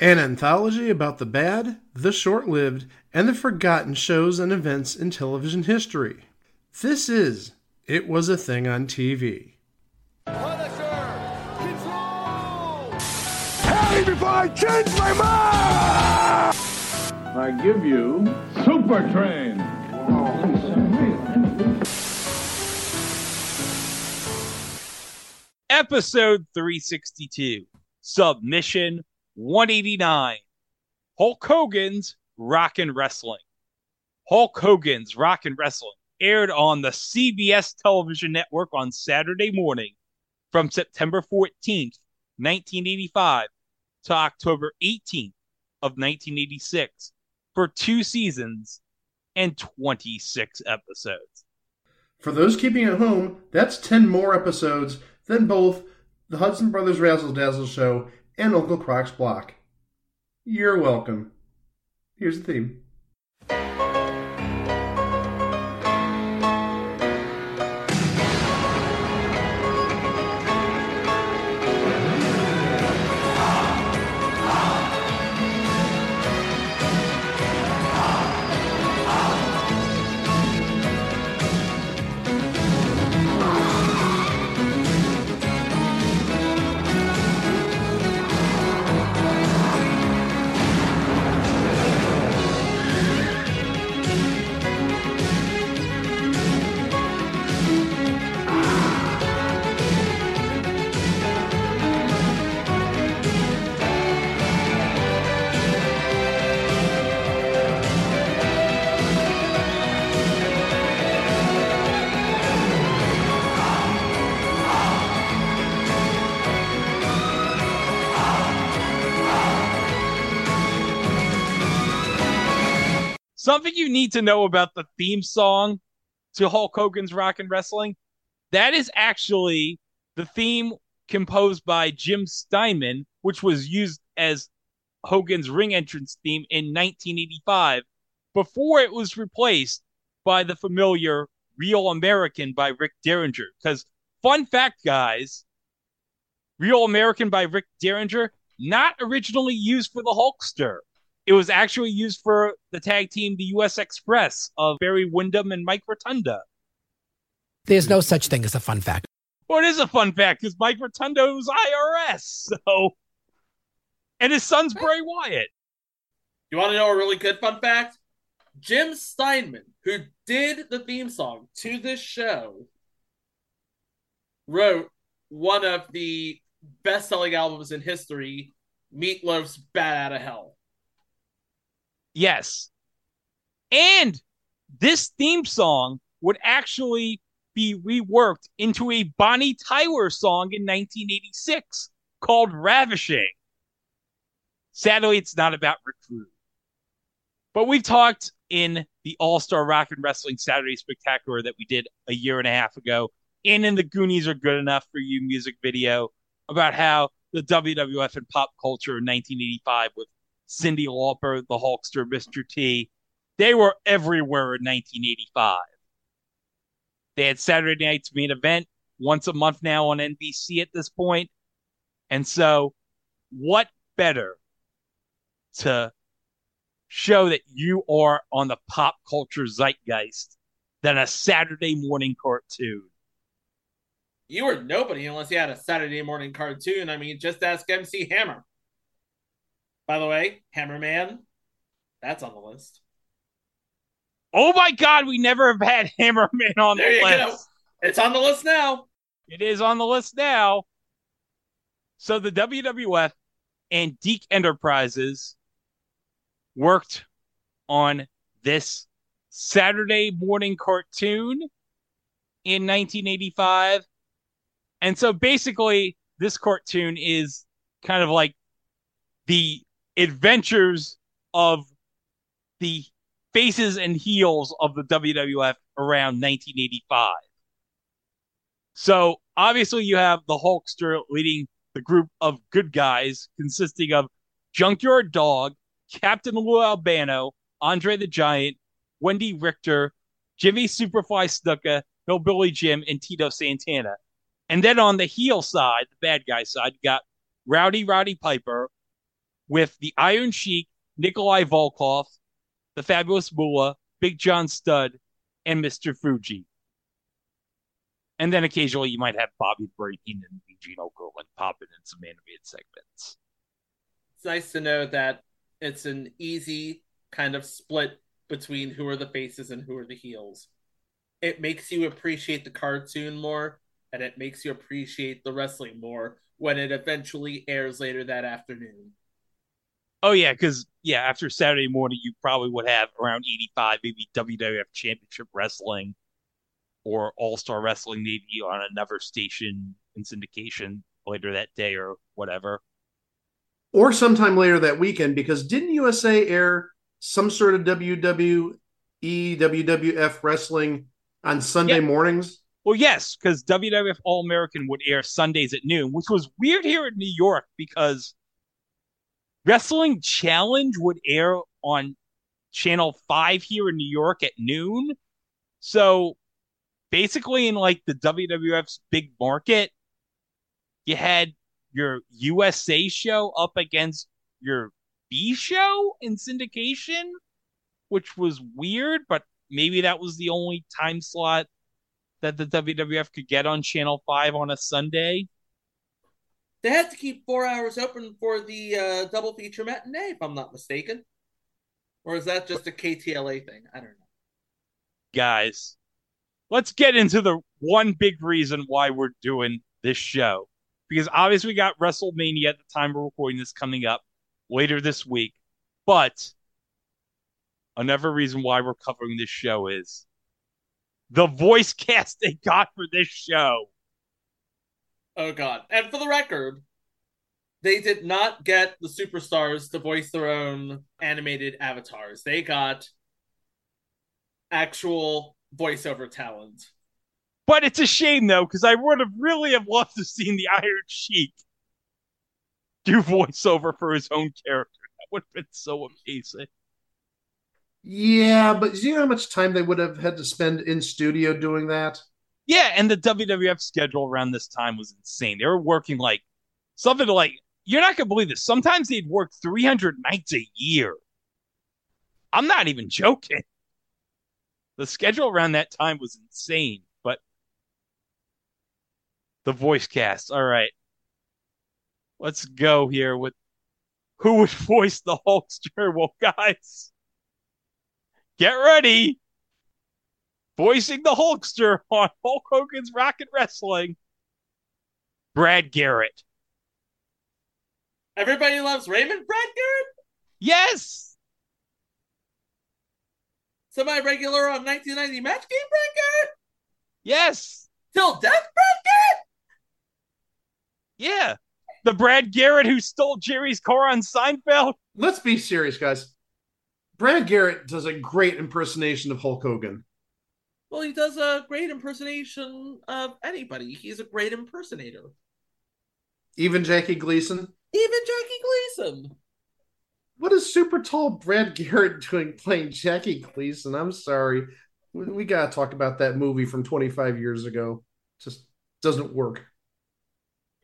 An anthology about the bad, the short lived, and the forgotten shows and events in television history. This is It Was a Thing on TV. Punisher! Control! Tell me before I change my mind! I give you Super Train. Episode 362, Submission 189, Hulk Hogan's Rock 'n' Wrestling. Hulk Hogan's Rock 'n' Wrestling aired on the CBS television network on Saturday morning from September 14th, 1985 to October 18th of 1986 for two seasons and 26 episodes. For those keeping at home, that's 10 more episodes than both the Hudson Brothers Razzle Dazzle Show and Uncle Croc's Block. You're welcome. Here's the theme. Something you need to know about the theme song to Hulk Hogan's Rock and Wrestling that is actually the theme composed by Jim Steinman, which was used as Hogan's ring entrance theme in 1985 before it was replaced by the familiar Real American by Rick Derringer. Because, fun fact, guys, Real American by Rick Derringer, not originally used for the Hulkster. It was actually used for the tag team, the U.S. Express of Barry Windham and Mike Rotunda. There's no such thing as a fun fact. Well, it is a fun fact because Mike Rotunda was IRS, so and his son's Bray Wyatt. You want to know a really good fun fact? Jim Steinman, who did the theme song to this show, wrote one of the best selling albums in history, Meatloaf's Bat Out of Hell. Yes, and this theme song would actually be reworked into a Bonnie Tyler song in 1986 called Ravishing. Sadly, it's not about Rick Rude. But we've talked in the All Star Rock and Wrestling Saturday Spectacular that we did a year and a half ago, and in the Goonies Are Good Enough for You music video about how the WWF and pop culture in 1985 with Cyndi Lauper, the Hulkster, Mr. T, they were everywhere in 1985. They had Saturday night's main event once a month now on NBC at this point. And so, what better to show that you are on the pop culture zeitgeist than a Saturday morning cartoon? You were nobody unless you had a Saturday morning cartoon. I mean, just ask MC Hammer. By the way, Hammerman, that's on the list. Oh my God, we never have had Hammerman on There the list. go. It's on the list now. It is on the list now. So the WWF and DIC Enterprises worked on this Saturday morning cartoon in 1985. And so basically, this cartoon is kind of like the adventures of the faces and heels of the WWF around 1985. So obviously, you have the Hulkster leading the group of good guys, consisting of Junkyard Dog, Captain Lou Albano, Andre the Giant, Wendi Richter, Jimmy Superfly Snuka, Hillbilly Jim, and Tito Santana. And then on the heel side, the bad guy side, you got Rowdy Roddy Piper, with the Iron Sheik, Nikolai Volkov, the Fabulous Moolah, Big John Studd, and Mr. Fuji. And then occasionally you might have Bobby Heenan and Eugene Okerlund popping in some animated segments. It's nice to know that it's an easy kind of split between who are the faces and who are the heels. It makes you appreciate the cartoon more, and it makes you appreciate the wrestling more when it eventually airs later that afternoon. Oh yeah, because yeah, after Saturday morning, you probably would have around eighty-five, maybe WWF Championship Wrestling or All Star Wrestling, maybe on another station in syndication later that day or whatever. Or sometime later that weekend, because didn't USA air some sort of WWE, WWF wrestling on Sunday Yeah. mornings? Well, yes, because WWF All American would air Sundays at noon, which was weird here in New York because Wrestling Challenge would air on Channel 5 here in New York at noon. So basically, in like the WWF's big market, you had your USA show up against your B show in syndication, which was weird, but maybe that was the only time slot that the WWF could get on Channel 5 on a Sunday. They had to keep four hours open for the uh, double feature matinee, if I'm not mistaken. Or is that just a KTLA thing? I don't know. Guys, let's get into the one big reason why we're doing this show. Because obviously we got WrestleMania at the time we're recording this coming up later this week. But another reason why we're covering this show is the voice cast they got for this show. Oh god. And for the record, they did not get the superstars to voice their own animated avatars. They got actual voiceover talent. But it's a shame though, because I would have really have loved to seen the Iron Sheik do voiceover for his own character. That would have been so amazing. Yeah, but do you know how much time they would have had to spend in studio doing that? Yeah, and the WWF schedule around this time was insane. They were working like something like you're not gonna believe this. Sometimes they'd work 300 nights a year. I'm not even joking. The schedule around that time was insane, but the voice cast. All right. Let's go here with who would voice the Hulkster. Well, guys, get ready. Voicing the Hulkster on Hulk Hogan's Rock 'n' Wrestling, Brad Garrett. Everybody loves Raymond Brad Garrett? Yes. Semi regular on 1990 match game Brad Garrett? Yes. Till death Brad Garrett? Yeah. The Brad Garrett who stole Jerry's car on Seinfeld. Let's be serious, guys. Brad Garrett does a great impersonation of Hulk Hogan. Well, he does a great impersonation of anybody. He's a great impersonator. Even Jackie Gleason. Even Jackie Gleason. What is super tall Brad Garrett doing playing Jackie Gleason? I'm sorry. We, we got to talk about that movie from 25 years ago. Just doesn't work.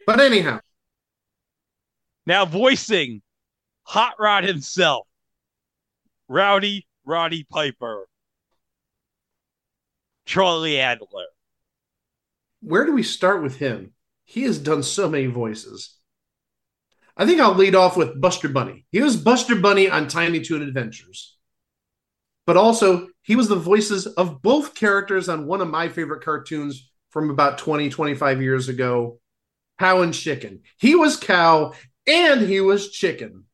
But anyhow, Now voicing Hot Rod himself, Rowdy Roddy Piper, Charlie Adler. where do we start with him? He has done so many voices. I think I'll lead off with Buster Bunny. He was Buster Bunny on Tiny Toon Adventures. But also, he was the voices of both characters on one of my favorite cartoons from about 20, 25 years ago Cow and Chicken. He was Cow and he was Chicken.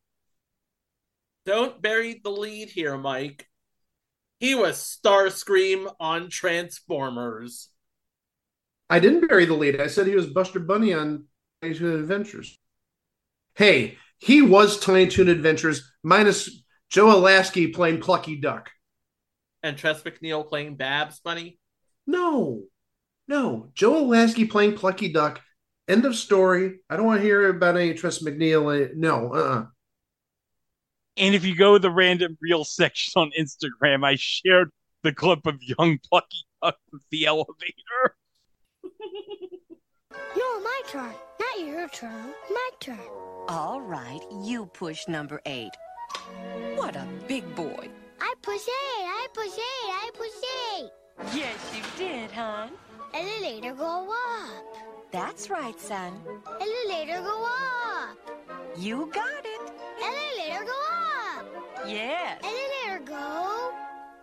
Don't bury the lead here, Mike. He was Starscream on Transformers. I didn't bury the lead. I said he was Buster Bunny on Tiny Toon Adventures. Hey, he was Tiny Toon Adventures minus Joe Alaskey playing Plucky Duck. And Tress MacNeille playing Babs Bunny. No, no. Joe Alaskey playing Plucky Duck. End of story. I don't want to hear about any Tress MacNeille. uh, No, uh-uh. And if you go to the random reel section on Instagram, I shared the clip of young Plucky Duck with the elevator. No, my turn. Not your turn. My turn. All right, you push number eight. What a big boy. I push eight. I push eight. I push eight. Yes, you did, hon. Elevator go up. That's right, son. Elevator go up. You got it. Elevator go up. Yes. Elevator go up.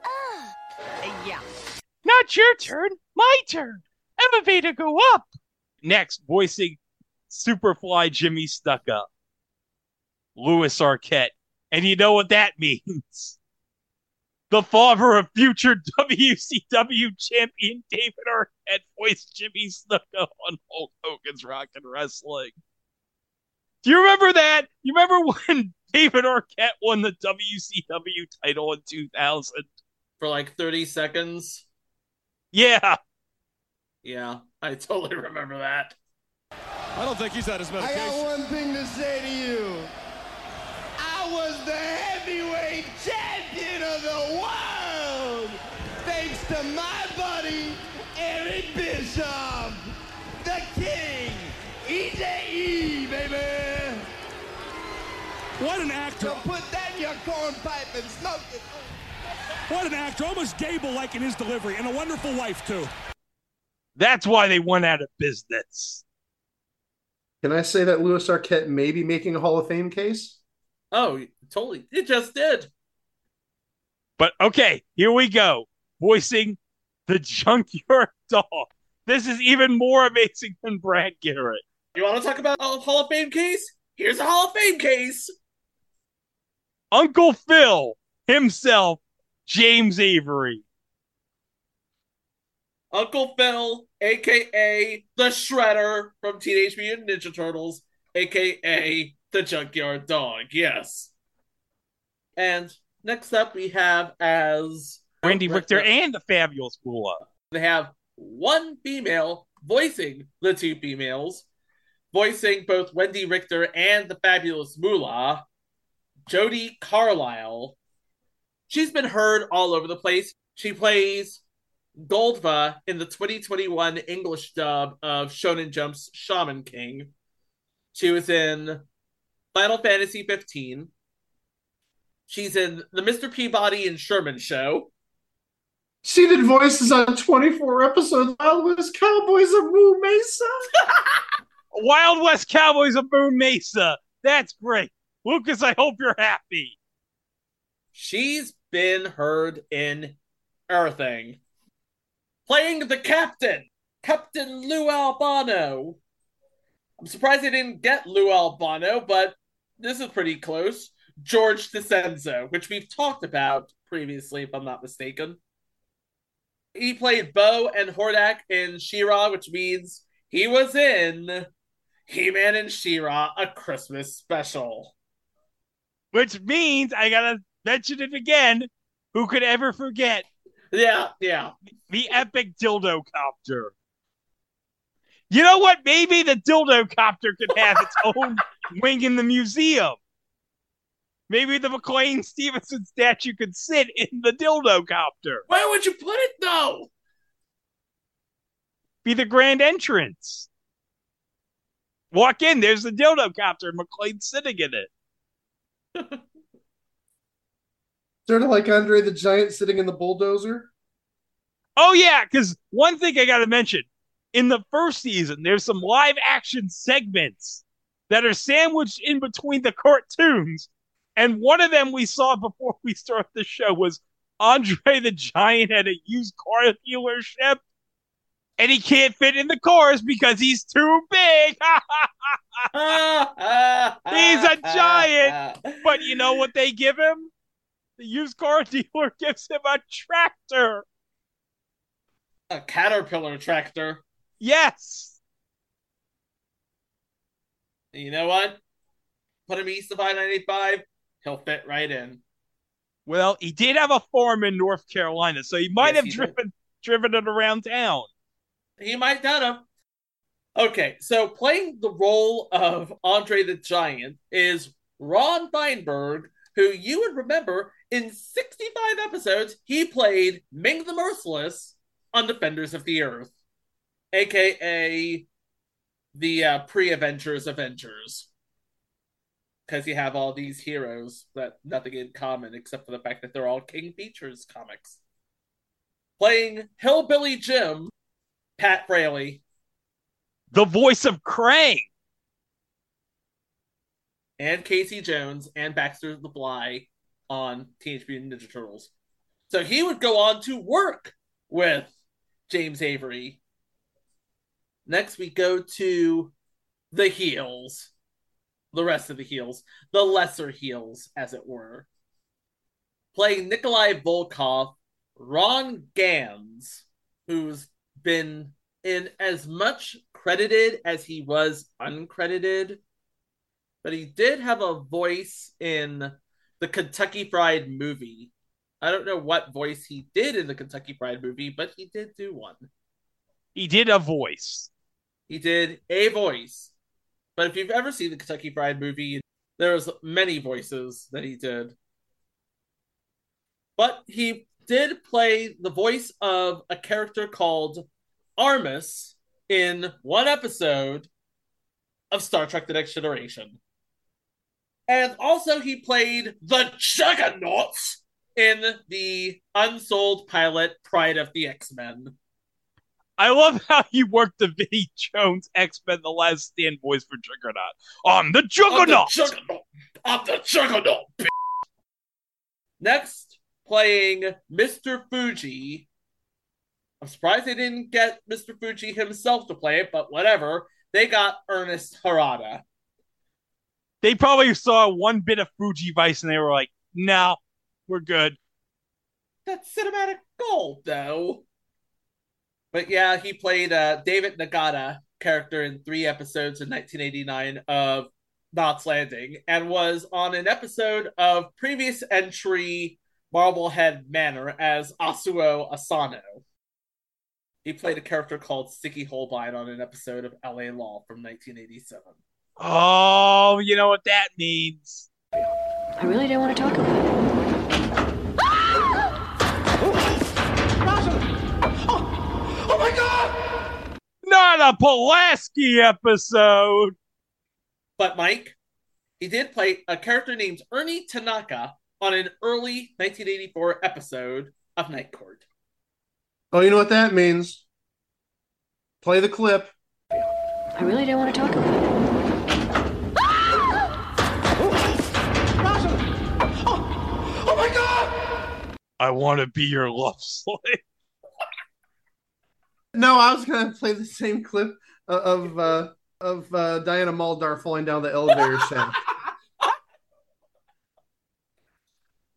Uh, yeah. Not your turn, my turn. Elevator go up. Next, voicing Superfly Jimmy Snuka. Lewis Arquette. And you know what that means. The father of future WCW champion David Arquette voiced Jimmy Snuka on Hulk Hogan's Rock and Wrestling. Do you remember that? You remember when David Arquette won the WCW title in 2000? For like 30 seconds. Yeah. Yeah, I totally remember that. I don't think he's had his medication. I got one thing to say to you. I was the heavyweight champion of the world, thanks to my buddy Eric Bischoff, the king, EJE, baby. What an actor! So put that in your corn pipe and smoke it. What an actor! Almost Gable-like in his delivery, and a wonderful wife too. That's why they went out of business. Can I say that Lewis Arquette may be making a Hall of Fame case? Oh, totally. It just did. But okay, here we go. Voicing the Junkyard Dog. This is even more amazing than Brad Garrett. You want to talk about a Hall of Fame case? Here's a Hall of Fame case. Uncle Phil himself, James Avery. Uncle Phil, aka the Shredder from Teenage Mutant Ninja Turtles, aka the Junkyard Dog. Yes. And next up, we have as Randy Richter and the Fabulous Moolah. They have one female voicing the two females, voicing both Wendi Richter and the Fabulous Moolah, Jodi Carlisle. She's been heard all over the place. She plays Goldva in the 2021 English dub of Shonen Jump's Shaman King. She was in Final Fantasy 15. She's in the Mr. Peabody and Sherman show. She did voices on 24 episodes of Wild West Cowboys of Moo Mesa. Wild West Cowboys of Moo Mesa. That's great. Lucas, I hope you're happy. She's been heard in everything playing the captain, Captain Lou Albano. I'm surprised they didn't get Lou Albano, but this is pretty close. George DiCenzo, which we've talked about previously, if I'm not mistaken. He played Bow and Hordak in She-Ra, which means he was in He-Man and She-Ra, a Christmas special. Which means I gotta mention it again. Who could ever forget yeah, yeah. The epic dildo copter. You know what? Maybe the dildo copter could have its own wing in the museum. Maybe the McLean Stevenson statue could sit in the dildo copter. Where would you put it though? Be the grand entrance. Walk in, there's the dildo copter, McLean sitting in it. Sort of like Andre the Giant sitting in the bulldozer. Oh yeah, because one thing I got to mention in the first season, there's some live action segments that are sandwiched in between the cartoons, and one of them we saw before we started the show was Andre the Giant at a used car dealership, and he can't fit in the cars because he's too big. he's a giant, but you know what they give him? the used car dealer gives him a tractor. A caterpillar tractor. Yes. You know what? Put him east of I 95, he'll fit right in. Well, he did have a farm in North Carolina, so he might yes, have driven driven it around town. He might not have. Okay, so playing the role of Andre the Giant is Ron Feinberg, who you would remember in 65 episodes, he played Ming the Merciless on Defenders of the Earth, aka the uh, pre-Avengers Avengers. Because you have all these heroes that nothing in common except for the fact that they're all King Features comics. Playing Hillbilly Jim, Pat Fraley. The voice of Krang. And Casey Jones and Baxter the Fly on Teenage Mutant Ninja Turtles. So he would go on to work with James Avery. Next, we go to the heels, the rest of the heels, the lesser heels, as it were. Playing Nikolai Volkov, Ron Gans, who's been in as much credited as he was uncredited, but he did have a voice in the Kentucky Fried movie. I don't know what voice he did in the Kentucky Fried movie, but he did do one. He did a voice. He did a voice. But if you've ever seen the Kentucky Fried movie, there's many voices that he did. But he did play the voice of a character called Armus in one episode of Star Trek The Next Generation. And also, he played the Juggernauts in the unsold pilot Pryde of the X Men. I love how he worked the Vinnie Jones X Men The Last Stand voice for Juggernaut. I'm the Juggernaut! I'm the Juggernaut! I'm the Juggernaut! Bitch. Next, playing Mr. Fuji. I'm surprised they didn't get Mr. Fuji himself to play it, but whatever. They got Ernest Harada they probably saw one bit of Fuji Vice and they were like, "No, we're good." That's cinematic gold, though. But yeah, he played uh, David Nagata character in three episodes in 1989 of Knots Landing, and was on an episode of previous entry Marblehead Manor as Asuo Asano. He played a character called Sticky Holbein on an episode of LA Law from 1987. Oh, you know what that means. I really don't want to talk about it. Oh, oh my god! Not a Pulaski episode. But Mike, he did play a character named Ernie Tanaka on an early 1984 episode of Night Court. Oh, you know what that means? Play the clip. I really don't want to talk about it. Oh my god! I want to be your love slave. no, I was gonna play the same clip of uh, of uh, Diana Muldaur falling down the elevator shaft. Ah,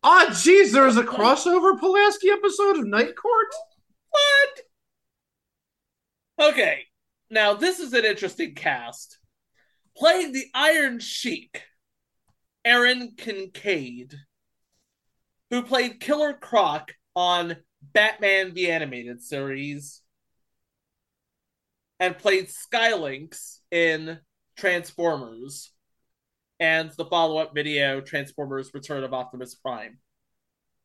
oh, jeez, there's a crossover Pulaski episode of Night Court. What? Okay, now this is an interesting cast. Playing the Iron Sheik, Aaron Kincaid who played Killer Croc on Batman the Animated Series and played Skylynx in Transformers and the follow up video Transformers Return of Optimus Prime.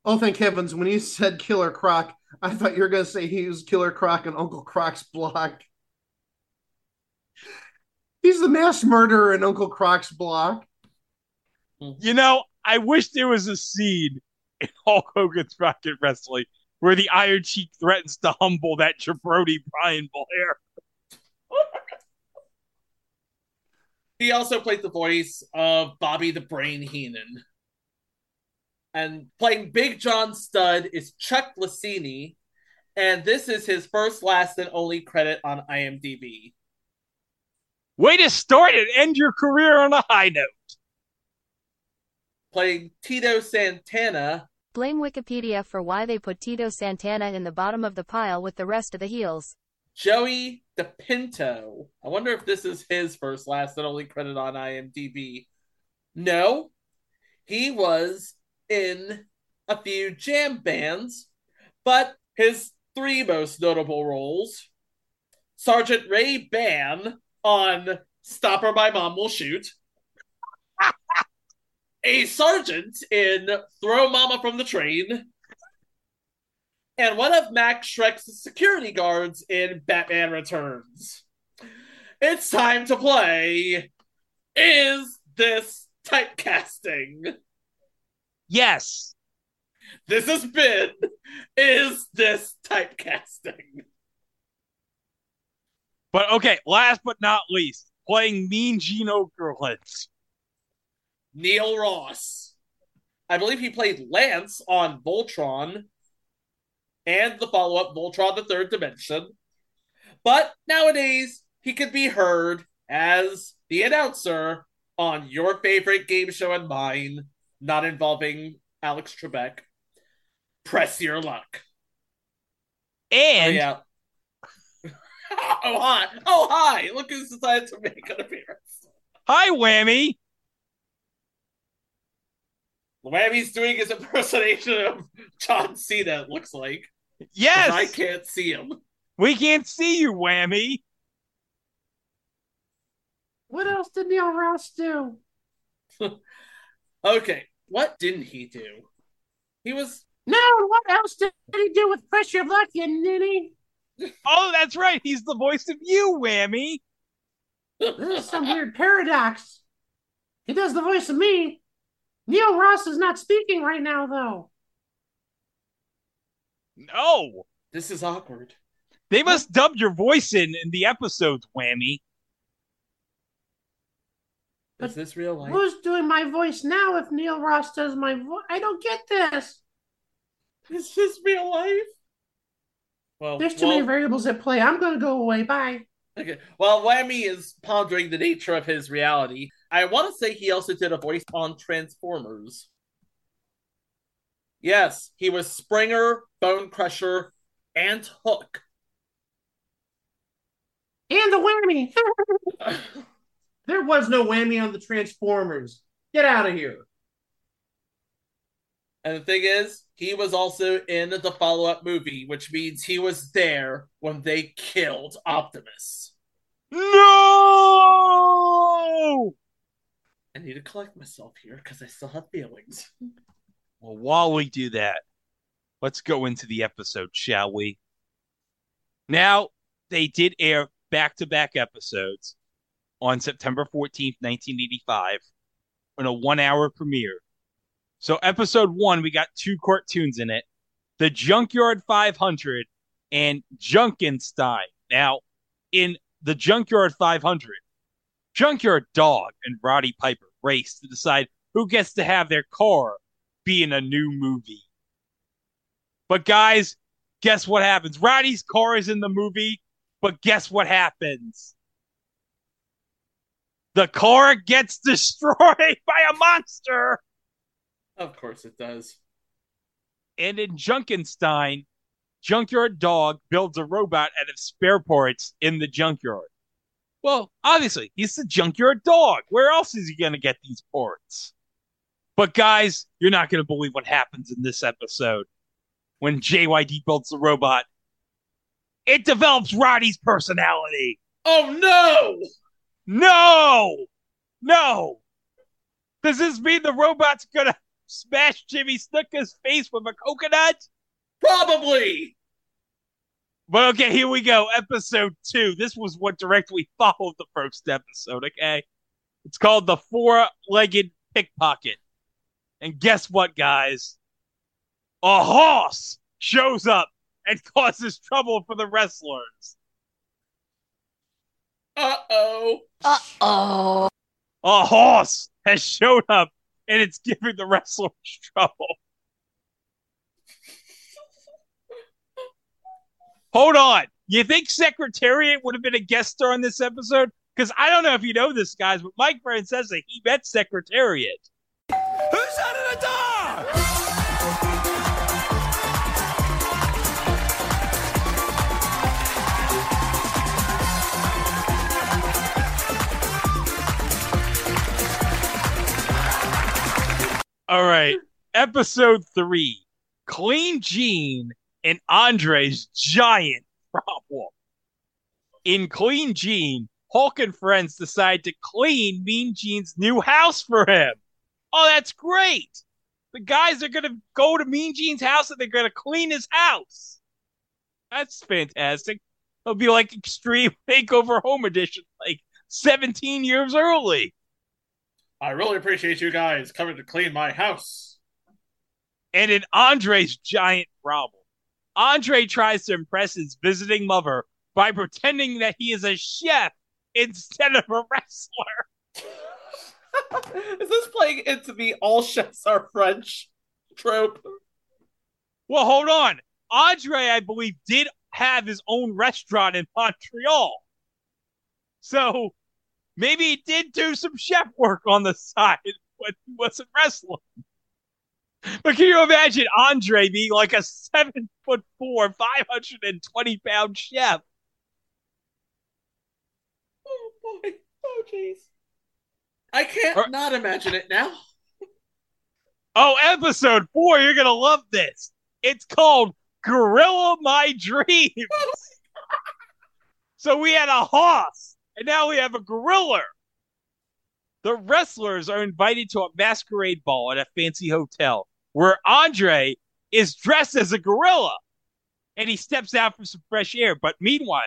Oh, thank heavens. When you said Killer Croc, I thought you were going to say he was Killer Croc and Uncle Croc's block. He's the mass murderer in Uncle Croc's block. Mm-hmm. You know, I wish there was a scene in Hulk Hogan's Rock 'n' Wrestling, where the Iron Sheik threatens to humble that jabroni Brian Blair. he also played the voice of Bobby the Brain Heenan. And playing Big John Studd is Chuck Licini, and this is his first, last, and only credit on IMDb. Way to start and end your career on a high note playing Tito Santana. Blame Wikipedia for why they put Tito Santana in the bottom of the pile with the rest of the heels. Joey DePinto. I wonder if this is his first, last, and only credit on IMDb. No, he was in a few jam bands, but his three most notable roles Sergeant Ray Ban on Stop My Mom Will Shoot a sergeant in Throw Mama from the Train, and one of Max Shreck's security guards in Batman Returns. It's time to play. Is this typecasting? Yes. This has been. Is this typecasting? But okay, last but not least, playing Mean Gene Okerlund. Neil Ross. I believe he played Lance on Voltron and the follow up Voltron the Third Dimension. But nowadays, he could be heard as the announcer on your favorite game show and mine, not involving Alex Trebek. Press your luck. And oh, yeah. oh hi! Oh hi! Look who's decided to make an appearance. Hi, Whammy. Whammy's doing his impersonation of John Cena. It looks like. Yes. I can't see him. We can't see you, Whammy. What else did Neil Ross do? okay, what didn't he do? He was. No, what else did he do with Pressure of Luck, you ninny? Oh, that's right. He's the voice of you, Whammy. This is some weird paradox. He does the voice of me. Neil Ross is not speaking right now, though. No. This is awkward. They must dub your voice in in the episodes, Whammy. Is this real life? Who's doing my voice now if Neil Ross does my voice? I don't get this. Is this real life? Well, there's too well, many variables at play. I'm going to go away. Bye. Okay. Well, Whammy is pondering the nature of his reality. I want to say he also did a voice on Transformers. Yes, he was Springer, Bone Crusher, and Hook. And the whammy. there was no whammy on the Transformers. Get out of here. And the thing is, he was also in the follow up movie, which means he was there when they killed Optimus. No! I need to collect myself here because I still have feelings. Well, while we do that, let's go into the episode, shall we? Now, they did air back to back episodes on September 14th, 1985, in a one hour premiere. So, episode one, we got two cartoons in it The Junkyard 500 and Junkenstein. Now, in The Junkyard 500, Junkyard Dog and Roddy Piper race to decide who gets to have their car be in a new movie. But guys, guess what happens? Roddy's car is in the movie, but guess what happens? The car gets destroyed by a monster. Of course it does. And in Junkenstein, Junkyard Dog builds a robot out of spare parts in the junkyard. Well, obviously, he's the junkyard dog. Where else is he going to get these parts? But guys, you're not going to believe what happens in this episode when JYD builds the robot. It develops Roddy's personality. Oh no! No! No! Does this mean the robot's gonna smash Jimmy Snuka's face with a coconut? Probably! But okay, here we go. Episode two. This was what directly followed the first episode, okay? It's called The Four Legged Pickpocket. And guess what, guys? A horse shows up and causes trouble for the wrestlers. Uh oh. Uh oh. A horse has showed up and it's giving the wrestlers trouble. Hold on. You think Secretariat would have been a guest star in this episode? Because I don't know if you know this, guys, but Mike that he met Secretariat. Who's under the door? All right. Episode three Clean Gene and Andre's giant problem. In Clean Gene, Hulk and friends decide to clean Mean Gene's new house for him. Oh, that's great. The guys are going to go to Mean Gene's house and they're going to clean his house. That's fantastic. It'll be like Extreme Makeover Home Edition, like 17 years early. I really appreciate you guys coming to clean my house. And in Andre's giant problem, Andre tries to impress his visiting mother by pretending that he is a chef instead of a wrestler. is this playing into the all chefs are French trope? Well, hold on. Andre, I believe, did have his own restaurant in Montreal. So maybe he did do some chef work on the side when he wasn't wrestling. But can you imagine Andre being like a seven foot four, 520 pound chef? Oh boy. Oh jeez. I can't or, not imagine it now. Oh, episode four, you're gonna love this. It's called Gorilla My Dreams. so we had a horse, and now we have a gorilla. The wrestlers are invited to a masquerade ball at a fancy hotel where Andre is dressed as a gorilla and he steps out for some fresh air. But meanwhile,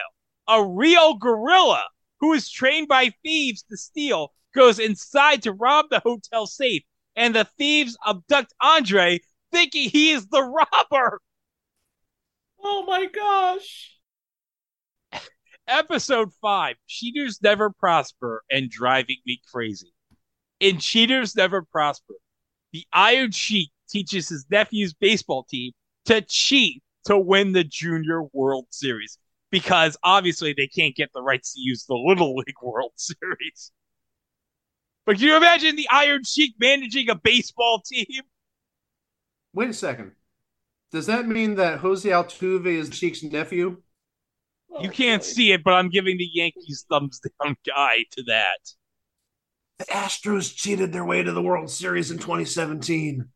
a real gorilla who is trained by thieves to steal goes inside to rob the hotel safe, and the thieves abduct Andre, thinking he is the robber. Oh my gosh. Episode 5 Cheaters Never Prosper and Driving Me Crazy. In Cheaters Never Prosper, the Iron Sheik teaches his nephew's baseball team to cheat to win the Junior World Series because obviously they can't get the rights to use the Little League World Series. But can you imagine the Iron Sheik managing a baseball team? Wait a second. Does that mean that Jose Altuve is Sheik's nephew? You can't see it, but I'm giving the Yankees thumbs down guy to that. The Astros cheated their way to the World Series in 2017.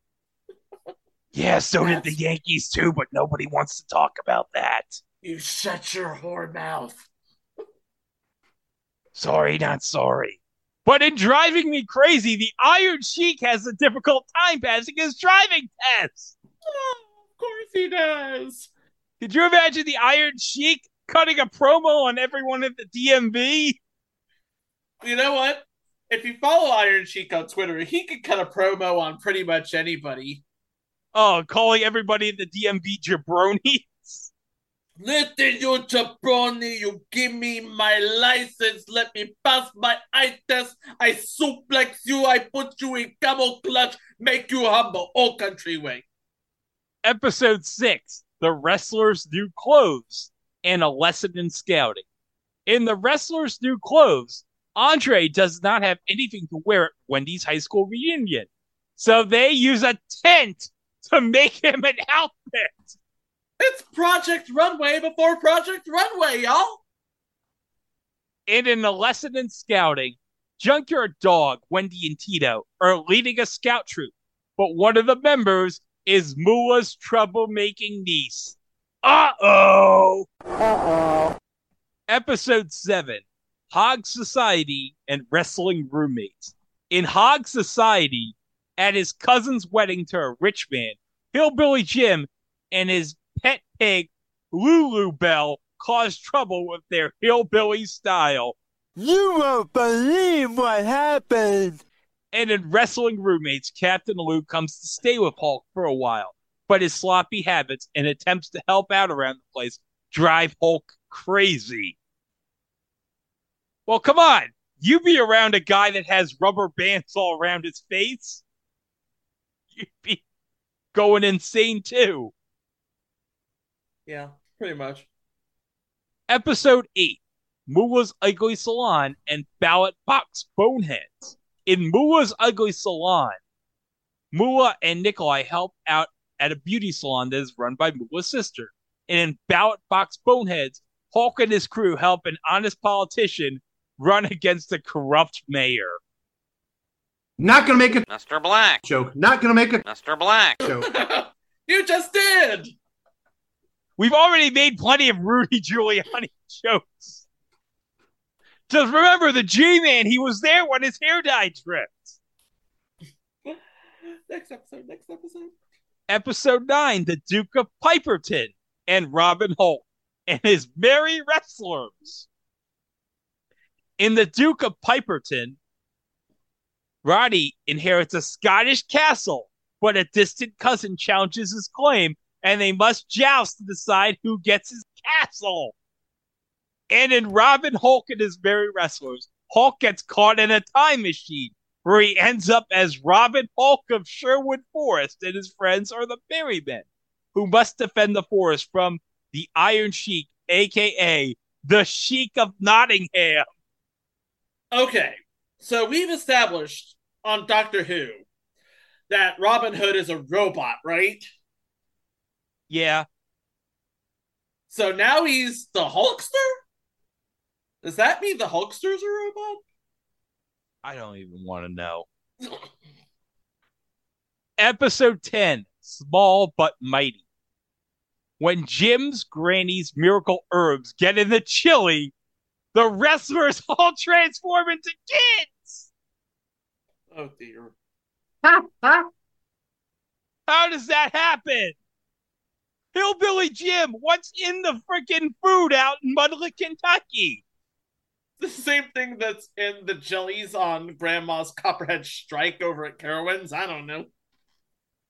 Yeah, so That's... did the Yankees too, but nobody wants to talk about that. You shut your whore mouth. sorry, not sorry. But in driving me crazy, the Iron Sheik has a difficult time passing his driving test. Oh, of course he does. Could you imagine the Iron Sheik cutting a promo on everyone at the DMV? You know what? If you follow Iron Sheik on Twitter, he could cut a promo on pretty much anybody. Oh, calling everybody at the DMV jabroni. Listen, you jabroni, you give me my license, let me pass my eye test, I suplex you, I put you in camel clutch, make you humble, all country way. Episode 6 The Wrestler's New Clothes and a Lesson in Scouting. In The Wrestler's New Clothes, Andre does not have anything to wear at Wendi's high school reunion. So they use a tent to make him an outfit. It's Project Runway before Project Runway, y'all. And in a lesson in scouting, Junkyard Dog, Wendi, and Tito are leading a scout troop, but one of the members is Moolah's troublemaking niece. Uh oh. Uh oh. Episode 7 Hog Society and Wrestling Roommates. In Hog Society, at his cousin's wedding to a rich man, Hillbilly Jim and his pet pig, Lulu Bell, caused trouble with their hillbilly style. You won't believe what happened. And in Wrestling Roommates, Captain Lou comes to stay with Hulk for a while, but his sloppy habits and attempts to help out around the place drive Hulk crazy. Well, come on. You be around a guy that has rubber bands all around his face. You'd be going insane too. Yeah, pretty much. Episode 8 Moolah's Ugly Salon and Ballot Box Boneheads. In Moolah's Ugly Salon, Moolah and Nikolai help out at a beauty salon that is run by Moolah's sister. And in Ballot Box Boneheads, Hulk and his crew help an honest politician run against a corrupt mayor. Not gonna make a Mr. Black joke. Not gonna make a Mr. Black joke. you just did. We've already made plenty of Rudy Giuliani jokes. Just remember the G Man, he was there when his hair dye dripped. next episode, next episode. Episode 9 The Duke of Piperton and Robin Hulk. and his merry wrestlers. In the Duke of Piperton, Roddy inherits a Scottish castle, but a distant cousin challenges his claim, and they must joust to decide who gets his castle. And in Robin Hulk and his merry wrestlers, Hulk gets caught in a time machine where he ends up as Robin Hulk of Sherwood Forest, and his friends are the Merrymen, who must defend the forest from the Iron Sheik, aka the Sheik of Nottingham. Okay, so we've established on Doctor Who that Robin Hood is a robot, right? Yeah. So now he's the Hulkster? Does that mean the Hulkster's are a robot? I don't even want to know. Episode 10 Small but Mighty. When Jim's granny's miracle herbs get in the chili, the wrestlers all transform into kids. Oh dear. How does that happen? Hillbilly Jim, what's in the freaking food out in Mudlick, Kentucky? The same thing that's in the jellies on Grandma's Copperhead Strike over at Carowinds. I don't know.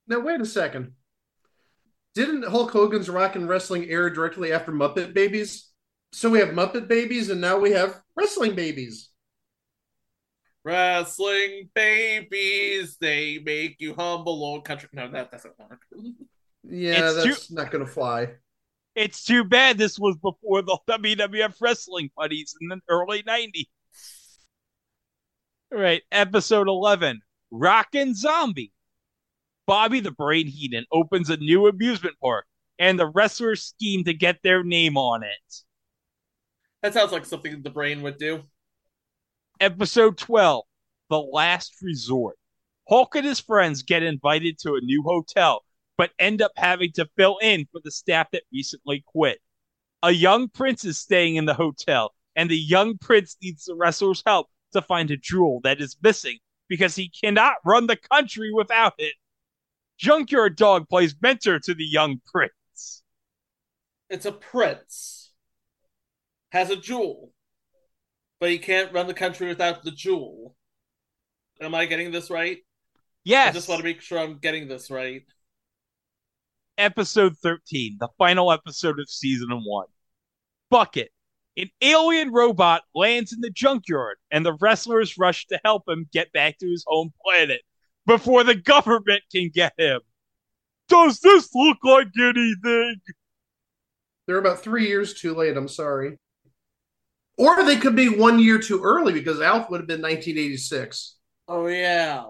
Now wait a second. Didn't Hulk Hogan's Rock and Wrestling air directly after Muppet Babies? So we have Muppet Babies, and now we have Wrestling Babies. Wrestling babies, they make you humble, old country. No, that doesn't work. Yeah, It's that's too- not going to fly. It's too bad this was before the WWF wrestling buddies in the early 90s. All right, episode 11 Rockin' Zombie. Bobby the Brain Heenan opens a new amusement park, and the wrestlers scheme to get their name on it. That sounds like something the brain would do. Episode 12 The Last Resort. Hulk and his friends get invited to a new hotel, but end up having to fill in for the staff that recently quit. A young prince is staying in the hotel, and the young prince needs the wrestler's help to find a jewel that is missing because he cannot run the country without it. Junkyard Dog plays mentor to the young prince. It's a prince, has a jewel, but he can't run the country without the jewel. Am I getting this right? Yes. I just want to make sure I'm getting this right. Episode 13, the final episode of season one. Bucket. An alien robot lands in the junkyard, and the wrestlers rush to help him get back to his home planet before the government can get him. Does this look like anything? They're about three years too late. I'm sorry. Or they could be one year too early because Alf would have been 1986. Oh, yeah.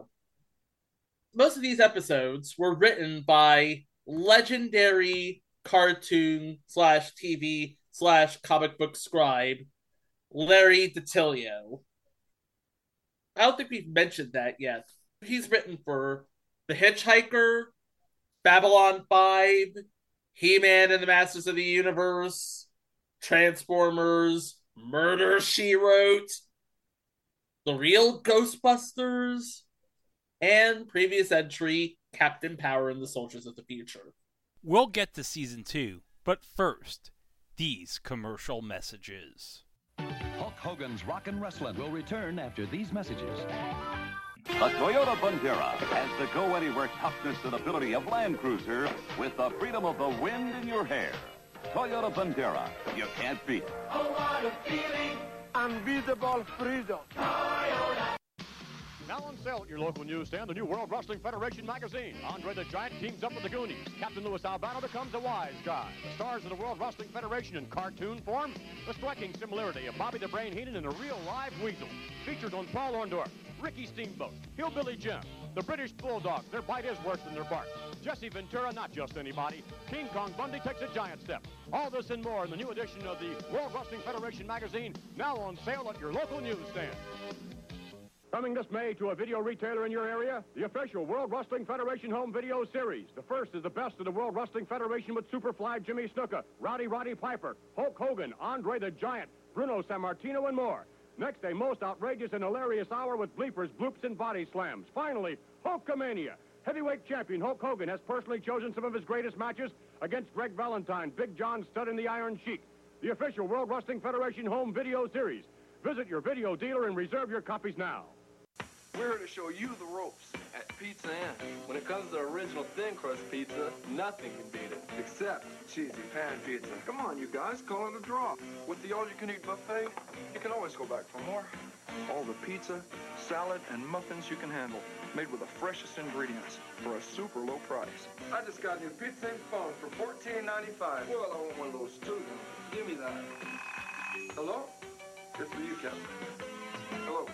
Most of these episodes were written by legendary cartoon slash TV slash comic book scribe Larry DiTillio. I don't think we've mentioned that yet. He's written for The Hitchhiker, Babylon 5, He Man and the Masters of the Universe, Transformers, Murder She Wrote, The Real Ghostbusters, and previous entry Captain Power and the Soldiers of the Future. We'll get to season two, but first, these commercial messages. Hulk Hogan's Rock 'n' Wrestling will return after these messages. The Toyota Bandera has the go-anywhere toughness and ability of Land Cruiser with the freedom of the wind in your hair. Toyota Bandera, you can't beat it. Oh, what a feeling! Unbeatable freedom. Now on sale at your local newsstand, the new World Wrestling Federation magazine. Andre the Giant teams up with the Goonies. Captain Louis Albano becomes a wise guy. The stars of the World Wrestling Federation in cartoon form. The striking similarity of Bobby the Brain Heenan and a real live weasel. Features on Paul Orndorff, Ricky Steamboat, Hillbilly Jim, the British Bulldogs. Their bite is worse than their bark. Jesse Ventura, not just anybody. King Kong Bundy takes a giant step. All this and more in the new edition of the World Wrestling Federation magazine, now on sale at your local newsstand. Coming this May to a video retailer in your area, the official World Wrestling Federation Home Video Series. The first is the best of the World Wrestling Federation with Superfly Jimmy Snuka, Rowdy Roddy Piper, Hulk Hogan, Andre the Giant, Bruno Sammartino, and more. Next, a most outrageous and hilarious hour with bleepers, bloops, and body slams. Finally, Hulkamania. Heavyweight champion Hulk Hogan has personally chosen some of his greatest matches against Greg Valentine, Big John Studd, and the Iron Sheik. the official World Wrestling Federation home video series. Visit your video dealer and reserve your copies now. We're here to show you the ropes at Pizza Inn. When it comes to original thin crust pizza, nothing can beat it. Except cheesy pan pizza. Come on, you guys, call it a draw. With the all-you-can-eat buffet, you can always go back for more. All the pizza, salad, and muffins you can handle, made with the freshest ingredients for a super low price. I just got a new pizza and phone for $14.95. Well, I want one of those too. Give me that. Hello? It's for you, Captain. Hello.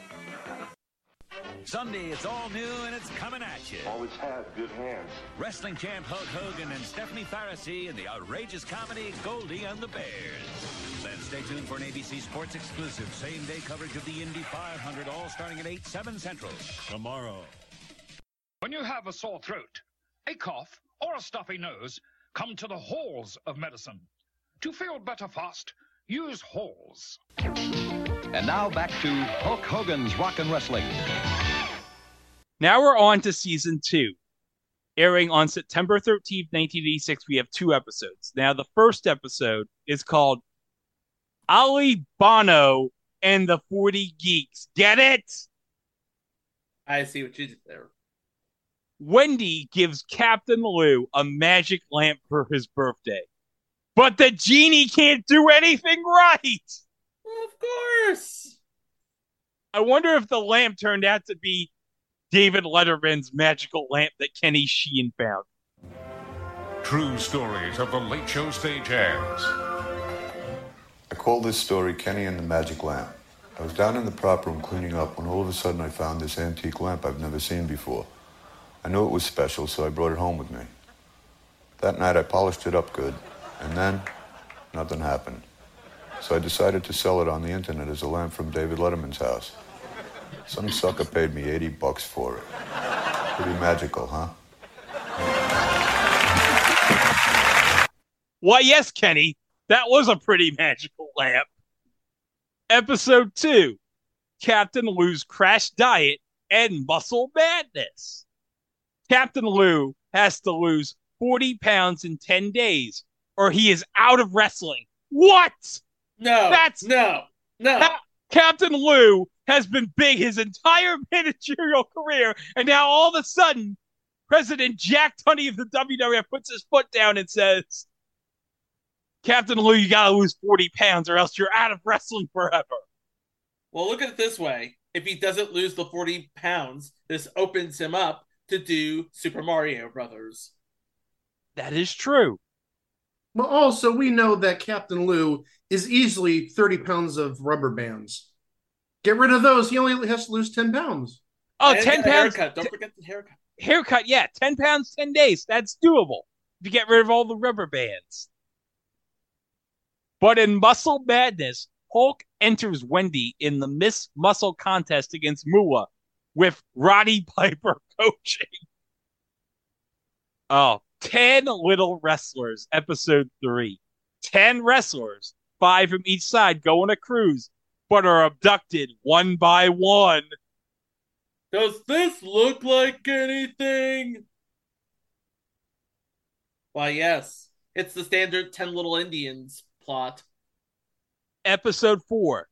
Sunday, it's all new and it's coming at you. Always had good hands. Wrestling champ Hulk Hogan and Stephanie Faracy in the outrageous comedy Goldie and the Bears. Then stay tuned for an ABC Sports exclusive same day coverage of the Indy 500, all starting at 8, 7 Central. Tomorrow. When you have a sore throat, a cough, or a stuffy nose, come to the halls of medicine. To feel better fast, use halls. And now back to Hulk Hogan's Rock and Wrestling. Now we're on to season two. Airing on September 13th, 1986, we have two episodes. Now, the first episode is called Ali Bono and the 40 Geeks. Get it? I see what you did there. Wendi gives Captain Lou a magic lamp for his birthday. But the genie can't do anything right. Of course. I wonder if the lamp turned out to be David Letterman's magical lamp that Kenny Sheehan found. True stories of the late show stagehands. I call this story Kenny and the Magic Lamp. I was down in the prop room cleaning up when all of a sudden I found this antique lamp I've never seen before. I knew it was special, so I brought it home with me. That night I polished it up good, and then nothing happened. So I decided to sell it on the internet as a lamp from David Letterman's house. Some sucker paid me 80 bucks for it. Pretty magical, huh? Why, yes, Kenny, that was a pretty magical lamp. Episode 2 Captain Lou's Crash Diet and Muscle Madness. Captain Lou has to lose 40 pounds in 10 days, or he is out of wrestling. What? No. That's no. No. Ca- Captain Lou has been big his entire managerial career, and now all of a sudden, President Jack Tunney of the WWF puts his foot down and says, Captain Lou, you gotta lose 40 pounds or else you're out of wrestling forever. Well, look at it this way. If he doesn't lose the 40 pounds, this opens him up to do Super Mario Brothers. That is true. But also, we know that Captain Lou is easily 30 pounds of rubber bands. Get rid of those. He only has to lose 10 pounds. Oh, And 10 pounds. Haircut. Don't forget the haircut. Haircut, yeah. 10 pounds, 10 days. That's doable if you get rid of all the rubber bands. But in Muscle Madness, Hulk enters Wendi in the Miss Muscle contest against Moolah with Roddy Piper coaching. Oh, 10 little wrestlers, episode three. 10 wrestlers, five from each side, go on a cruise, but are abducted one by one. Does this look like anything? Why, yes. It's the standard 10 Little Indians plot. Episode four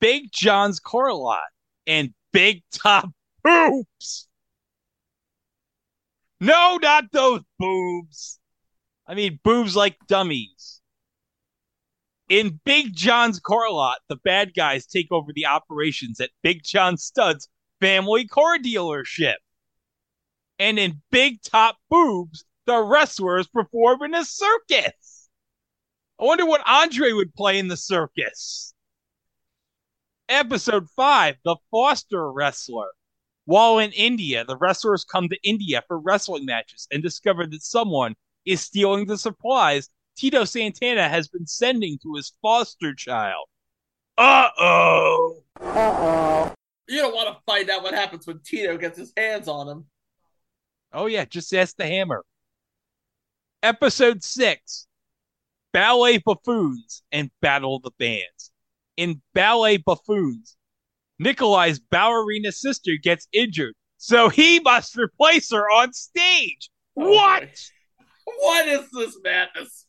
Big John's car lot and Big Top Boobs. No, not those boobs. I mean, boobs like dummies. In Big John's car lot, the bad guys take over the operations at Big John Studd's family car dealership. And in Big Top Boobs, the wrestlers perform in a circus. I wonder what Andre would play in the circus. Episode 5 The Foster Wrestler. While in India, the wrestlers come to India for wrestling matches and discover that someone is stealing the supplies Tito Santana has been sending to his foster child. Uh oh. Uh oh. You don't want to find out what happens when Tito gets his hands on him. Oh, yeah, just ask the hammer. Episode 6 Ballet Buffoons and Battle of the Bands. In Ballet Buffoons, Nikolai's ballerina sister gets injured, so he must replace her on stage. Oh what? What is this madness?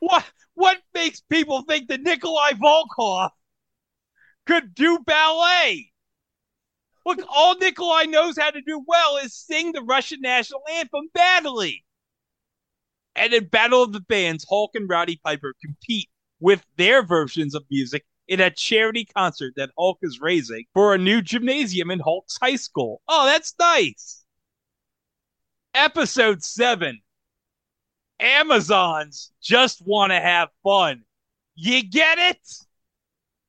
What what makes people think that Nikolai Volkoff could do ballet? Look, all Nikolai knows how to do well is sing the Russian national anthem badly. And in Battle of the Bands, Hulk and Rowdy Piper compete with their versions of music in a charity concert that Hulk is raising for a new gymnasium in Hulk's high school. Oh, that's nice. Episode 7 Amazons just want to have fun. You get it?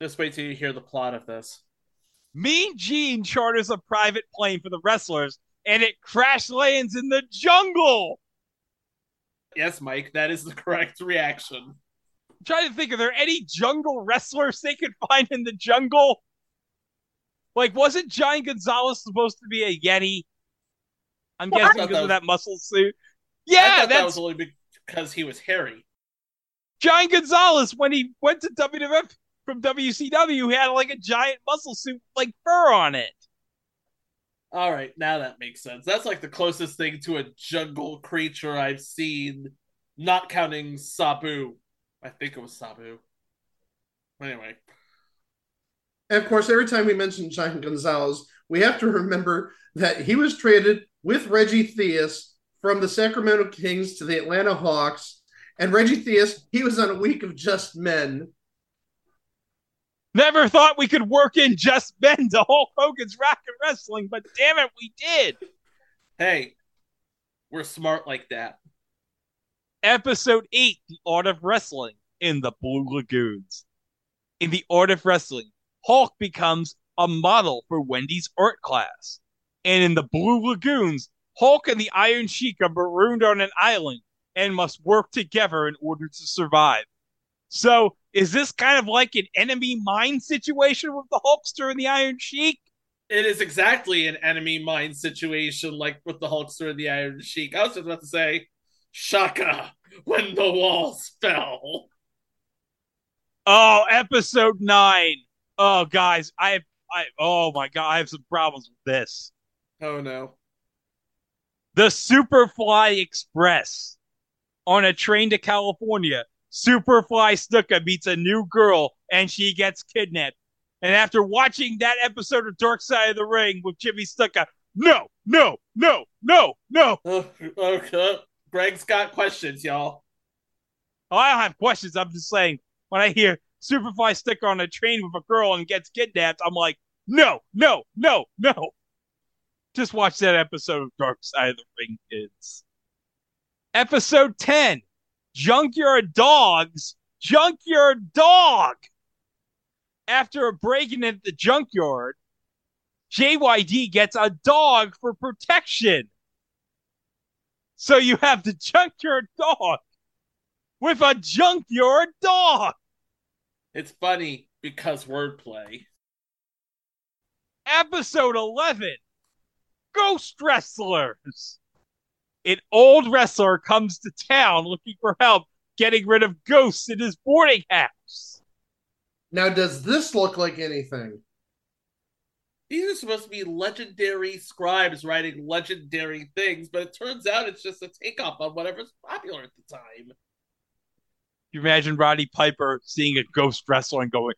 Just wait till you hear the plot of this. Mean Gene charters a private plane for the wrestlers and it crash lands in the jungle. Yes, Mike, that is the correct reaction. Trying to think, are there any jungle wrestlers they could find in the jungle? Like, wasn't Giant Gonzalez supposed to be a Yeti? I'm Well, guessing because that of that muscle suit. Yeah, that was only because he was hairy. Giant Gonzalez when he went to WWF from WCW. He had like a giant muscle suit, like fur on it. All right, now that makes sense. That's like the closest thing to a jungle creature I've seen, not counting Sabu. I think it was Sabu. Anyway, And of course, every time we mention Giant Gonzalez, we have to remember that he was traded with Reggie Theus from the Sacramento Kings to the Atlanta Hawks. And Reggie Theus, he was on a week of just men. Never thought we could work in just men to Hulk Hogan's Rock and Wrestling, but damn it, we did. hey, we're smart like that. Episode 8 The Art of Wrestling in the Blue Lagoons. In The Art of Wrestling, Hulk becomes a model for Wendi's art class. And in the Blue Lagoons, Hulk and the Iron Sheik are marooned on an island and must work together in order to survive. So, is this kind of like an enemy mine situation with the Hulkster and the Iron Sheik? It is exactly an enemy mine situation like with the Hulkster and the Iron Sheik. I was just about to say, Shaka, when the walls fell. Oh, episode nine. Oh, guys, I have, I, oh my god, I have some problems with this. Oh no. The Superfly Express. On a train to California, Superfly Snuka meets a new girl and she gets kidnapped. And after watching that episode of Dark Side of the Ring with Jimmy Snuka, no, no, no, no, no. Okay. Greg's got questions, y'all. Oh, I don't have questions. I'm just saying, when I hear Superfly Sticker on a train with a girl and gets kidnapped, I'm like, no, no, no, no. Just watch that episode of Dark Side of the Ring, kids. Episode 10 Junkyard Dogs, Junkyard Dog. After a break in at the junkyard, JYD gets a dog for protection. So you have to junk your dog with a junkyard dog. It's funny because wordplay. Episode 11 Ghost Wrestlers. An old wrestler comes to town looking for help getting rid of ghosts in his boarding house. Now, does this look like anything? These are supposed to be legendary scribes writing legendary things, but it turns out it's just a takeoff on whatever's popular at the time. You imagine Roddy Piper seeing a ghost wrestler and going,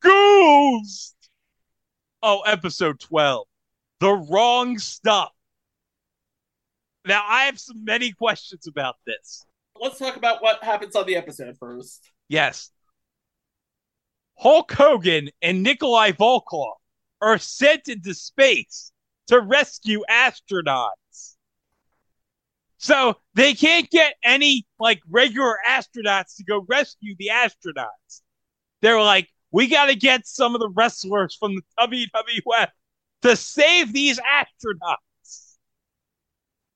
Ghost! Oh, episode 12 The Wrong Stuff. Now, I have some many questions about this. Let's talk about what happens on the episode first. Yes. Hulk Hogan and Nikolai Volkoff are sent into space to rescue astronauts. So they can't get any like regular astronauts to go rescue the astronauts. They're like, we got to get some of the wrestlers from the WWF to save these astronauts.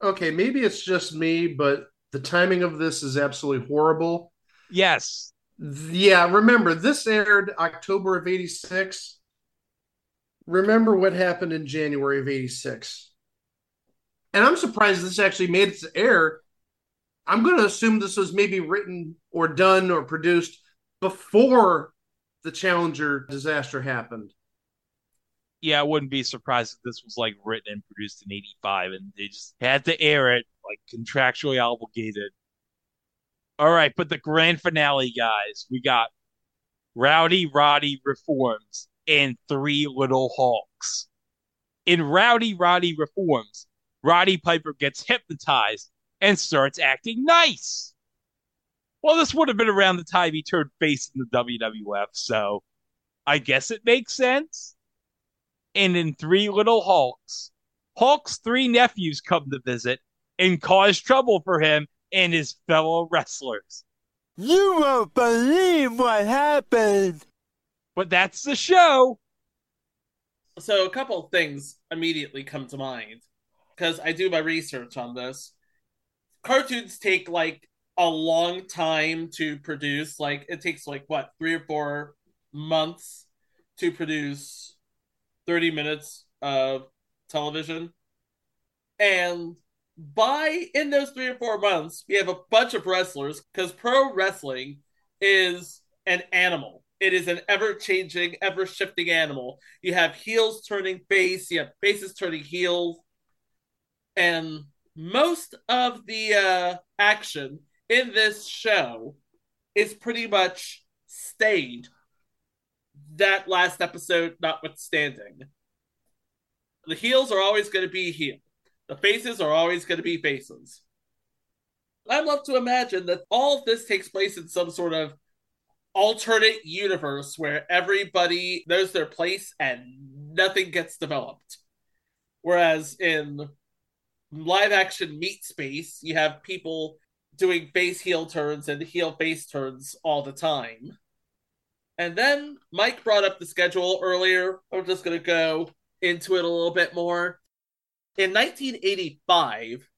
Okay, maybe it's just me, but the timing of this is absolutely horrible. Yes. Yeah, remember, this aired October of 86. Remember what happened in January of 86. And I'm surprised this actually made its air. I'm going to assume this was maybe written or done or produced before the Challenger disaster happened. Yeah, I wouldn't be surprised if this was like written and produced in 85 and they just had to air it like contractually obligated. All right, but the grand finale, guys, we got Rowdy Roddy reforms and three little Hulks. In Rowdy Roddy reforms, Roddy Piper gets hypnotized and starts acting nice. Well, this would have been around the time he turned face in the WWF, so I guess it makes sense. And in Three Little Hulks, Hulk's three nephews come to visit and cause trouble for him and his fellow wrestlers. You won't believe what happened. But that's the show. So a couple things immediately come to mind because I do my research on this. Cartoons take like a long time to produce. Like it takes like what three or four months to produce thirty minutes of television, and by in those three or four months, we have a bunch of wrestlers because pro wrestling is an animal. It is an ever changing, ever shifting animal. You have heels turning face, you have faces turning heels, and most of the uh, action in this show is pretty much stayed. That last episode, notwithstanding, the heels are always going to be heel. The faces are always going to be faces. I'd love to imagine that all of this takes place in some sort of alternate universe where everybody knows their place and nothing gets developed. Whereas in live action meat space, you have people doing face heel turns and heel face turns all the time. And then Mike brought up the schedule earlier. I'm just going to go into it a little bit more. In 1985,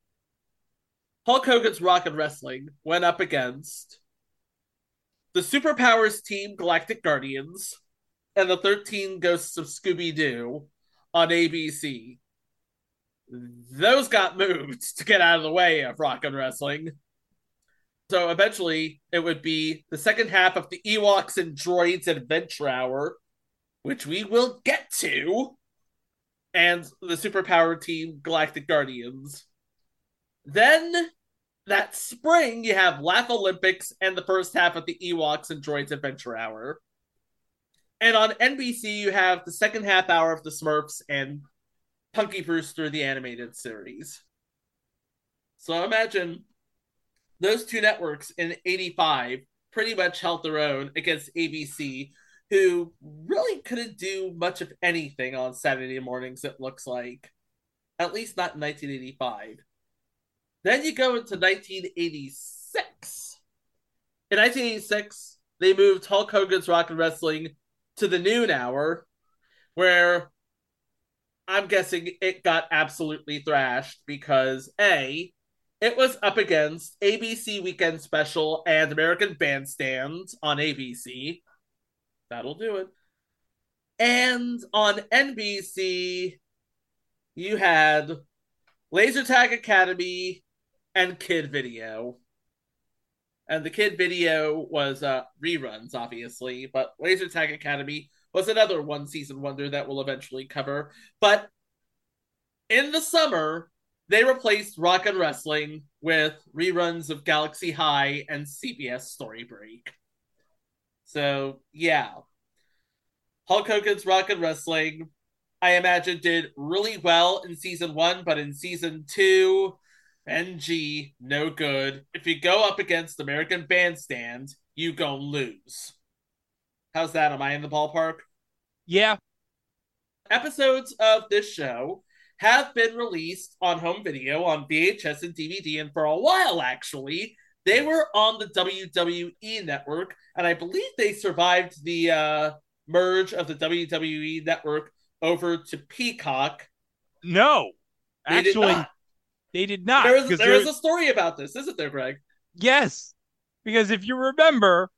Hulk Hogan's Rock and Wrestling went up against the Superpowers team Galactic Guardians and the 13 Ghosts of Scooby Doo on ABC. Those got moved to get out of the way of Rock and Wrestling. So eventually, it would be the second half of the Ewoks and Droids Adventure Hour, which we will get to and the superpower team Galactic Guardians. Then that spring, you have Laugh Olympics and the first half of the Ewoks and Droids Adventure Hour. And on NBC, you have the second half hour of the Smurfs and Punky Brewster, the animated series. So imagine those two networks in 85 pretty much held their own against ABC, who really couldn't do much of anything on Saturday mornings, it looks like. At least not in 1985. Then you go into 1986. In 1986, they moved Hulk Hogan's Rock and Wrestling to the noon hour, where I'm guessing it got absolutely thrashed because A, it was up against ABC Weekend Special and American Bandstand on ABC. That'll do it. And on NBC, you had Laser Tag Academy and Kid Video. And the Kid Video was uh, reruns, obviously, but Laser Tag Academy was another one season wonder that we'll eventually cover. But in the summer, they replaced Rock and Wrestling with reruns of Galaxy High and CBS Story Break. So yeah, Hulk Hogan's Rock and Wrestling, I imagine, did really well in season one, but in season two, NG, no good. If you go up against American Bandstand, you gonna lose. How's that? Am I in the ballpark? Yeah. Episodes of this show have been released on home video, on VHS and DVD, and for a while, actually, they were on the WWE network, and I believe they survived the uh, merge of the WWE network over to Peacock. No, they actually, they did not. There is, there is a story about this, isn't there, Greg? Yes, because if you remember,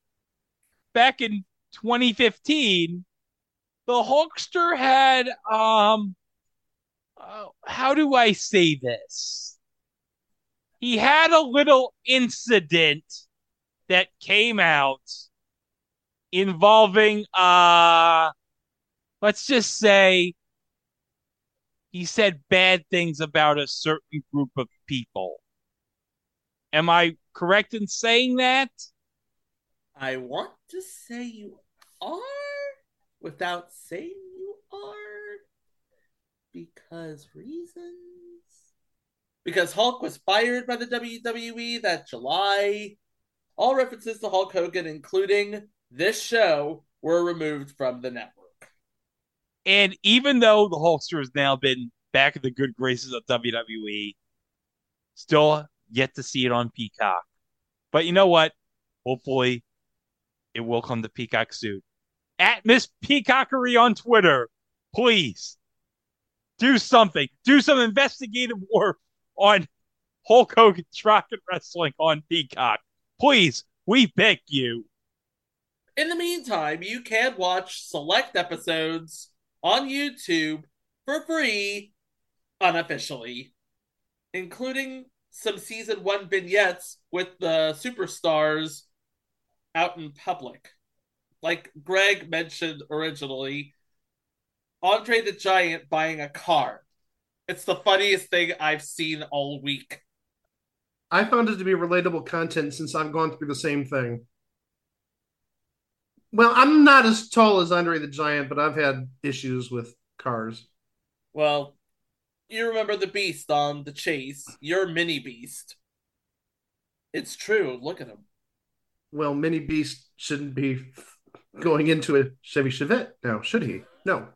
back in 2015, the Hulkster had um, uh, how do I say this? he had a little incident that came out involving uh let's just say he said bad things about a certain group of people Am I correct in saying that? I want to say you are without saying you are because reasons. Because Hulk was fired by the WWE that July. All references to Hulk Hogan, including this show, were removed from the network. And even though the Hulkster has now been back in the good graces of WWE, still yet to see it on Peacock. But you know what? Hopefully, it will come to Peacock soon. At Miss Peacockery on Twitter, please do something. Do some investigative work on Hulk Hogan's Rock and Wrestling on Peacock. Please, we beg you. In the meantime, you can watch select episodes on YouTube for free unofficially, including some season one vignettes with the superstars out in public. Like Greg mentioned originally, Andre the Giant buying a car. It's the funniest thing I've seen all week. I found it to be relatable content since I've gone through the same thing. Well, I'm not as tall as Andre the Giant, but I've had issues with cars. Well, you remember the beast on the chase. You're mini beast. It's true. Look at him. Well, mini beast shouldn't be going into a Chevy Chevette now, should he? No.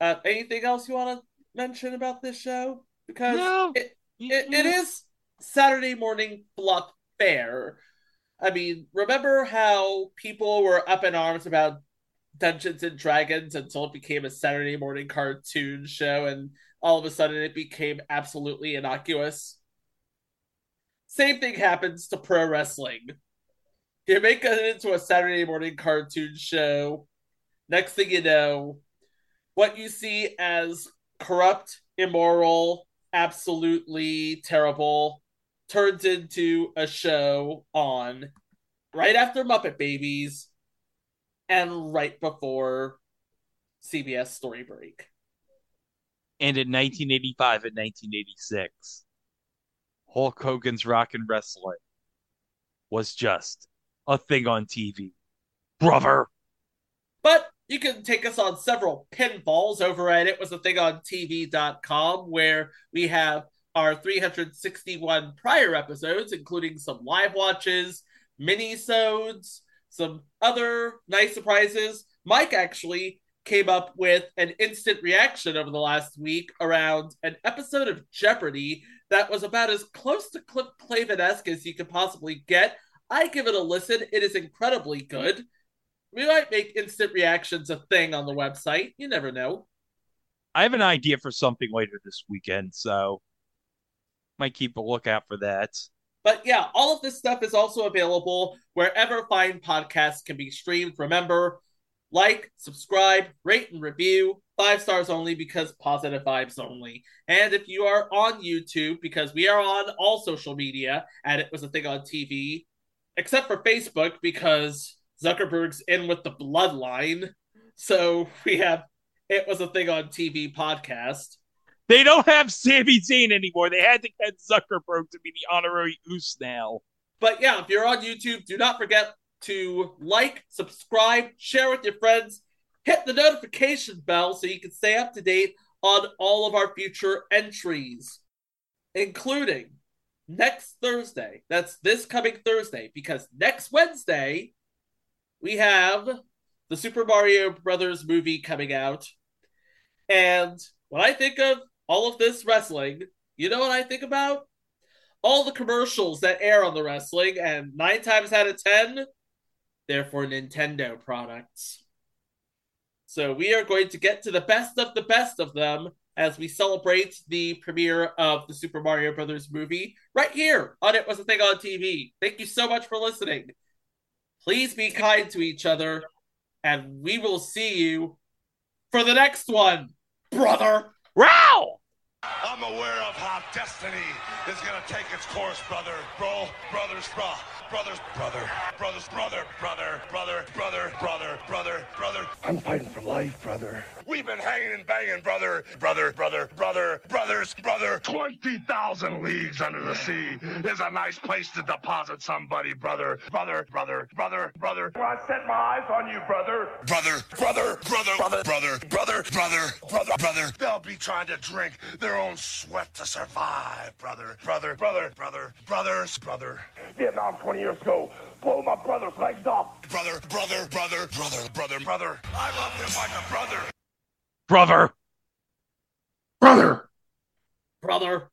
Uh, anything else you want to mention about this show? Because no. it, it, it is Saturday morning fluff fair. I mean, remember how people were up in arms about Dungeons and Dragons until it became a Saturday morning cartoon show, and all of a sudden it became absolutely innocuous? Same thing happens to pro wrestling. You make it into a Saturday morning cartoon show. Next thing you know, what you see as corrupt, immoral, absolutely terrible turns into a show on right after Muppet Babies and right before CBS Story Break. And in 1985 and 1986, Hulk Hogan's Rock and Wrestling was just a thing on TV. Brother. But you can take us on several pinfalls over at it was a thing on TV.com where we have our 361 prior episodes, including some live watches, mini-sodes, some other nice surprises. Mike actually came up with an instant reaction over the last week around an episode of Jeopardy that was about as close to Cliff Clavin-esque as you could possibly get. I give it a listen. It is incredibly good. We might make instant reactions a thing on the website. You never know. I have an idea for something later this weekend, so might keep a lookout for that. But yeah, all of this stuff is also available wherever fine podcasts can be streamed. Remember, like, subscribe, rate, and review. Five stars only because positive vibes only. And if you are on YouTube, because we are on all social media, and it was a thing on TV, except for Facebook because Zuckerberg's in with the bloodline. So we have it was a thing on TV podcast. They don't have Sami Zayn anymore. They had to get Zuckerberg to be the honorary Uce now. But yeah, if you're on YouTube, do not forget to like, subscribe, share with your friends, hit the notification bell so you can stay up to date on all of our future entries, including next Thursday. That's this coming Thursday, because next Wednesday we have the Super Mario Brothers movie coming out. And when I think of all of this wrestling, you know what I think about? All the commercials that air on the wrestling, and nine times out of ten, they're for Nintendo products. So we are going to get to the best of the best of them as we celebrate the premiere of the Super Mario Brothers movie right here on It Was a Thing on TV. Thank you so much for listening. Please be kind to each other, and we will see you for the next one, brother. Row! I'm aware of how destiny is gonna take its course, brother. Bro, brothers, bro, brothers, brother, brothers, brother, brother, brother, brother, brother, brother, brother. I'm fighting for life, brother. We've been hanging and banging, brother, brother, brother, brother, brothers, brother. 20,000 leagues under the sea is a nice place to deposit somebody, brother, brother, brother, brother, brother. When I set my eyes on you, brother, brother, brother, brother, brother, brother, brother, brother, brother, brother. They'll be trying to drink their own sweat to survive, brother, brother, brother, brother, brothers, brother. Vietnam 20 years ago, blow my brother's legs off. Brother, brother, brother, brother, brother, brother. I love him like a brother. Brother. Brother. Brother.